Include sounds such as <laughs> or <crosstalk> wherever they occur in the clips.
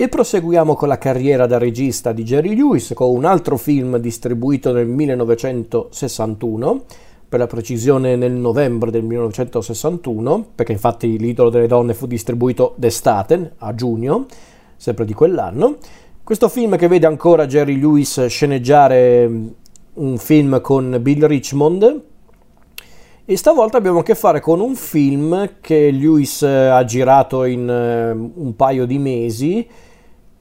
E proseguiamo con la carriera da regista di Jerry Lewis con un altro film distribuito nel 1961, per la precisione nel novembre del 1961, perché infatti L'idolo delle donne fu distribuito d'estate, a giugno, sempre di quell'anno. Questo film che vede ancora Jerry Lewis sceneggiare mm, un film con Bill Richmond, e stavolta abbiamo a che fare con un film che Lewis eh, ha girato in eh, un paio di mesi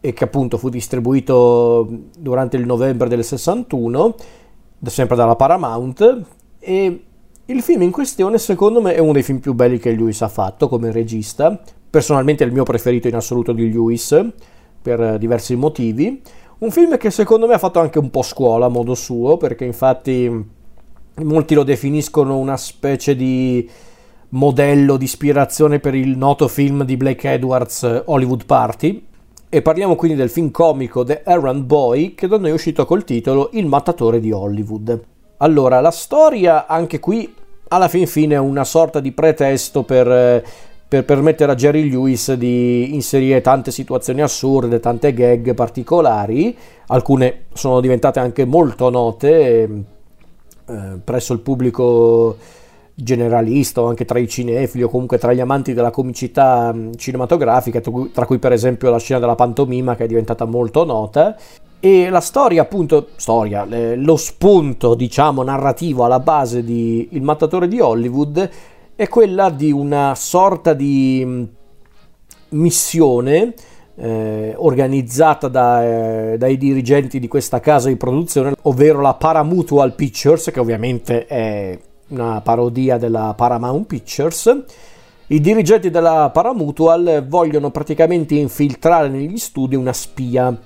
e che appunto fu distribuito durante il novembre del 61, sempre dalla Paramount, e il film in questione secondo me è uno dei film più belli che Lewis ha fatto come regista, personalmente è il mio preferito in assoluto di Lewis, per diversi motivi. Un film che secondo me ha fatto anche un po' scuola a modo suo, perché infatti molti lo definiscono una specie di modello di ispirazione per il noto film di Blake Edwards Hollywood Party, e parliamo quindi del film comico The Errand Boy che da noi è uscito col titolo Il mattatore di Hollywood. Allora, la storia anche qui alla fin fine è una sorta di pretesto per, per permettere a Jerry Lewis di inserire tante situazioni assurde, tante gag particolari, alcune sono diventate anche molto note eh, presso il pubblico generalista o anche tra i cinefili o comunque tra gli amanti della comicità cinematografica, tra cui per esempio la scena della pantomima che è diventata molto nota. E la storia, appunto, storia, lo spunto, diciamo, narrativo alla base di Il mattatore di Hollywood è quella di una sorta di missione eh, organizzata da, eh, dai dirigenti di questa casa di produzione, ovvero la Paramutual Pictures, che ovviamente è una parodia della Paramount Pictures. I dirigenti della Paramutual vogliono praticamente infiltrare negli studi una spia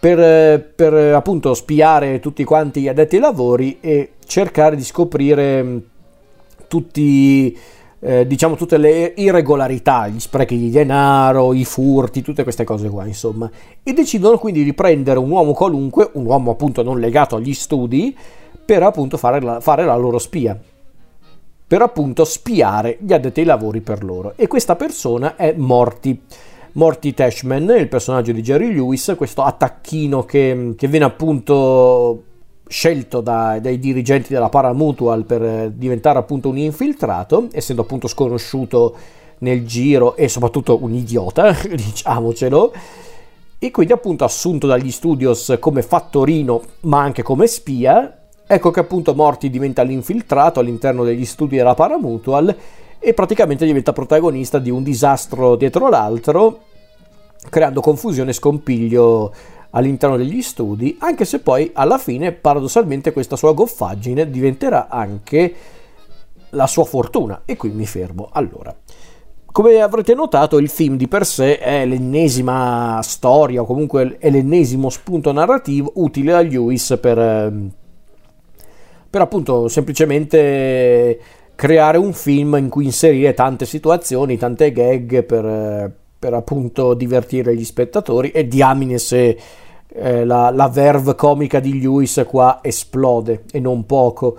per, per appunto spiare tutti quanti gli addetti ai lavori e cercare di scoprire mm, tutti, eh, diciamo, tutte le irregolarità, gli sprechi di denaro, i furti, tutte queste cose qua, insomma. E decidono quindi di prendere un uomo qualunque, un uomo appunto non legato agli studi, per appunto fare la, fare la loro spia per appunto spiare gli addetti ai lavori per loro. E questa persona è Morty. Morty Tashman, il personaggio di Jerry Lewis, questo attacchino che, che viene appunto scelto da, dai dirigenti della Paramutual per diventare appunto un infiltrato, essendo appunto sconosciuto nel giro e soprattutto un idiota, <laughs> diciamocelo, e quindi appunto assunto dagli studios come fattorino ma anche come spia Ecco che appunto Morty diventa l'infiltrato all'interno degli studi della Paramutual e praticamente diventa protagonista di un disastro dietro l'altro, creando confusione e scompiglio all'interno degli studi, anche se poi alla fine paradossalmente questa sua goffaggine diventerà anche la sua fortuna. E qui mi fermo. Allora, come avrete notato, il film di per sé è l'ennesima storia o comunque è l'ennesimo spunto narrativo utile a Lewis per ehm, per appunto semplicemente creare un film in cui inserire tante situazioni, tante gag per, per appunto divertire gli spettatori e diamine se eh, la, la verve comica di Lewis qua esplode e non poco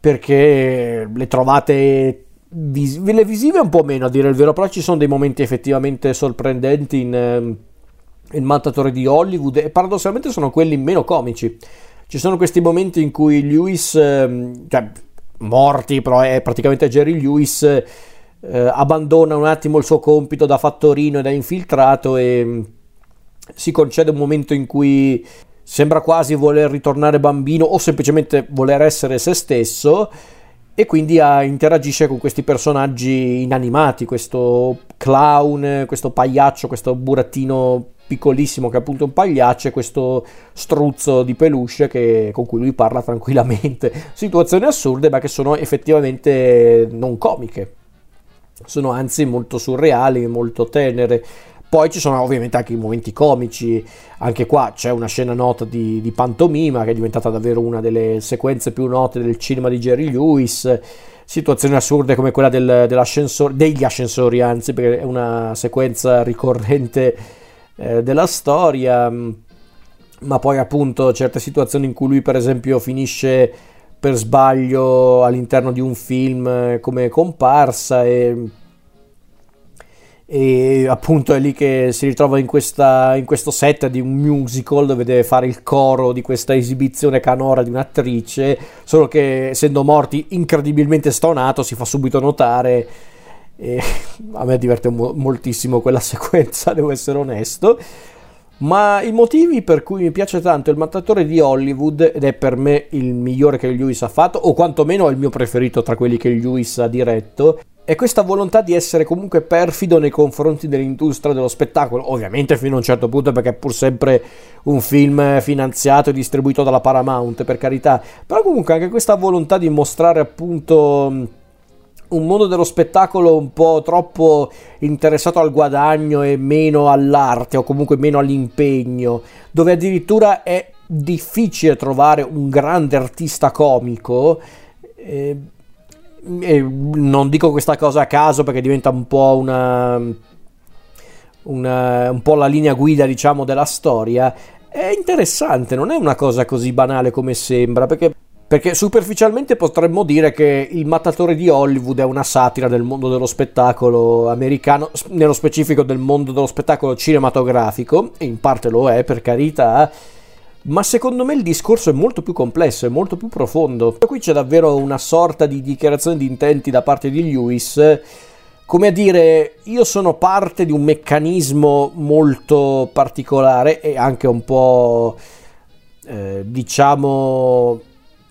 perché le trovate vis- le visive un po' meno a dire il vero però ci sono dei momenti effettivamente sorprendenti in, ehm, in Mattatore di Hollywood e paradossalmente sono quelli meno comici ci sono questi momenti in cui Lewis, ehm, cioè morti, però è praticamente Jerry Lewis, eh, abbandona un attimo il suo compito da fattorino e da infiltrato e mm, si concede un momento in cui sembra quasi voler ritornare bambino o semplicemente voler essere se stesso e quindi ah, interagisce con questi personaggi inanimati, questo clown, questo pagliaccio, questo burattino piccolissimo che è appunto un pagliaccio e questo struzzo di peluche che, con cui lui parla tranquillamente. <laughs> Situazioni assurde ma che sono effettivamente non comiche, sono anzi molto surreali, molto tenere. Poi ci sono ovviamente anche i momenti comici, anche qua c'è una scena nota di, di pantomima che è diventata davvero una delle sequenze più note del cinema di Jerry Lewis situazioni assurde come quella del, degli ascensori anzi perché è una sequenza ricorrente eh, della storia, mm, ma poi appunto certe situazioni in cui lui per esempio finisce per sbaglio all'interno di un film eh, come comparsa e, e appunto è lì che si ritrova in, questa, in, questo set di un musical dove deve fare il coro di questa esibizione canora di un'attrice, solo che essendo morti incredibilmente stonato si fa subito notare e <laughs> a me diverte mo- moltissimo quella <laughs> sequenza, devo essere onesto. Ma i motivi per cui mi piace tanto il mattatore di Hollywood, ed è per me il migliore che Lewis ha fatto, o quantomeno è il mio preferito tra quelli che Lewis ha diretto, è questa volontà di essere comunque perfido nei confronti dell'industria dello spettacolo, ovviamente fino a un certo punto perché è pur sempre un film finanziato e distribuito dalla Paramount, per carità, però comunque anche questa volontà di mostrare appunto un mondo dello spettacolo un po' troppo interessato al guadagno e meno all'arte o comunque meno all'impegno, dove addirittura è difficile trovare un grande artista comico. Eh, non dico questa cosa a caso perché diventa un po' una, una, un po' la linea guida diciamo della storia è interessante non è una cosa così banale come sembra perché perché superficialmente potremmo dire che il mattatore di Hollywood è una satira del mondo dello spettacolo americano, nello specifico del mondo dello spettacolo cinematografico, e in parte lo è per carità, ma secondo me il discorso è molto più complesso, è molto più profondo. Qui c'è davvero una sorta di dichiarazione di intenti da parte di Lewis, come a dire io sono parte di un meccanismo molto particolare e anche un po' eh, diciamo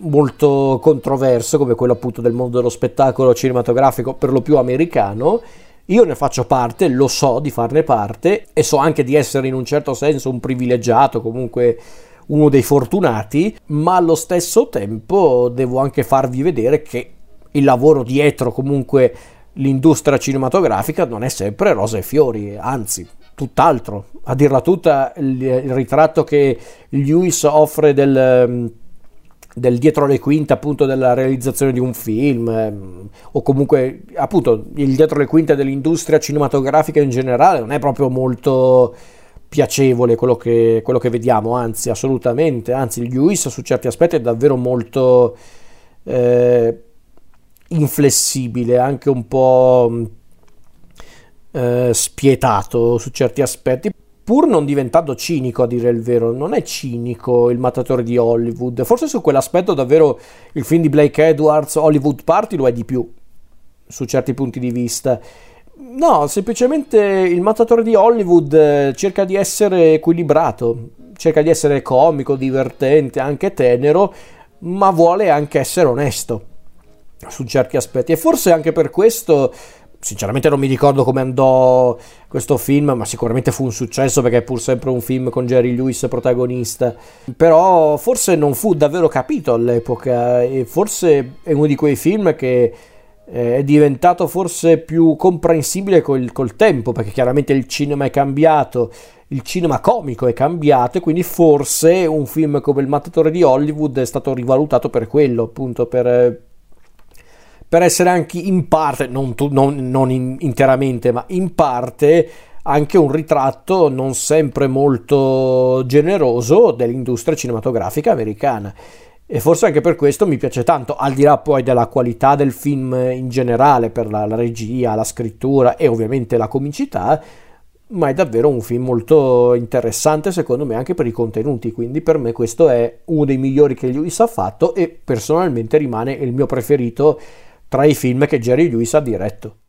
molto controverso come quello appunto del mondo dello spettacolo cinematografico per lo più americano io ne faccio parte, lo so di farne parte e so anche di essere in un certo senso un privilegiato, comunque uno dei fortunati, ma allo stesso tempo devo anche farvi vedere che il lavoro dietro comunque l'industria cinematografica non è sempre rose e fiori, anzi, tutt'altro. A dirla tutta, il, ritratto che Lewis offre del, del, dietro le quinte appunto della realizzazione di un film ehm, o comunque appunto il dietro le quinte dell'industria cinematografica in generale non è proprio molto piacevole quello che, quello che vediamo, anzi assolutamente, anzi il Lewis su certi aspetti è davvero molto eh, inflessibile, anche un po' eh, spietato su certi aspetti, pur non diventando cinico a dire il vero, non è cinico il mattatore di Hollywood, forse su quell'aspetto davvero il film di Blake Edwards, Hollywood Party lo è di più, su certi punti di vista. No, semplicemente il mattatore di Hollywood eh, cerca di essere equilibrato, cerca di essere comico, divertente, anche tenero, ma vuole anche essere onesto su certi aspetti. E forse anche per questo, sinceramente non mi ricordo come andò questo film, ma sicuramente fu un successo perché è pur sempre un film con Jerry Lewis protagonista. Però forse non fu davvero capito all'epoca e forse è uno di quei film che eh, è diventato forse più comprensibile col, col tempo, perché chiaramente il cinema è cambiato, il cinema comico è cambiato e quindi forse un film come Il mattatore di Hollywood è stato rivalutato per quello, appunto per, per essere anche in parte, non, non, non in, interamente, ma in parte anche un ritratto non sempre molto generoso dell'industria cinematografica americana. E forse anche per questo mi piace tanto, al di là poi della qualità del film in generale, per la, la regia, la scrittura e ovviamente la comicità, ma è davvero un film molto interessante secondo me anche per i contenuti, quindi per me questo è uno dei migliori che Lewis ha fatto e personalmente rimane il mio preferito tra i film che Jerry Lewis ha diretto.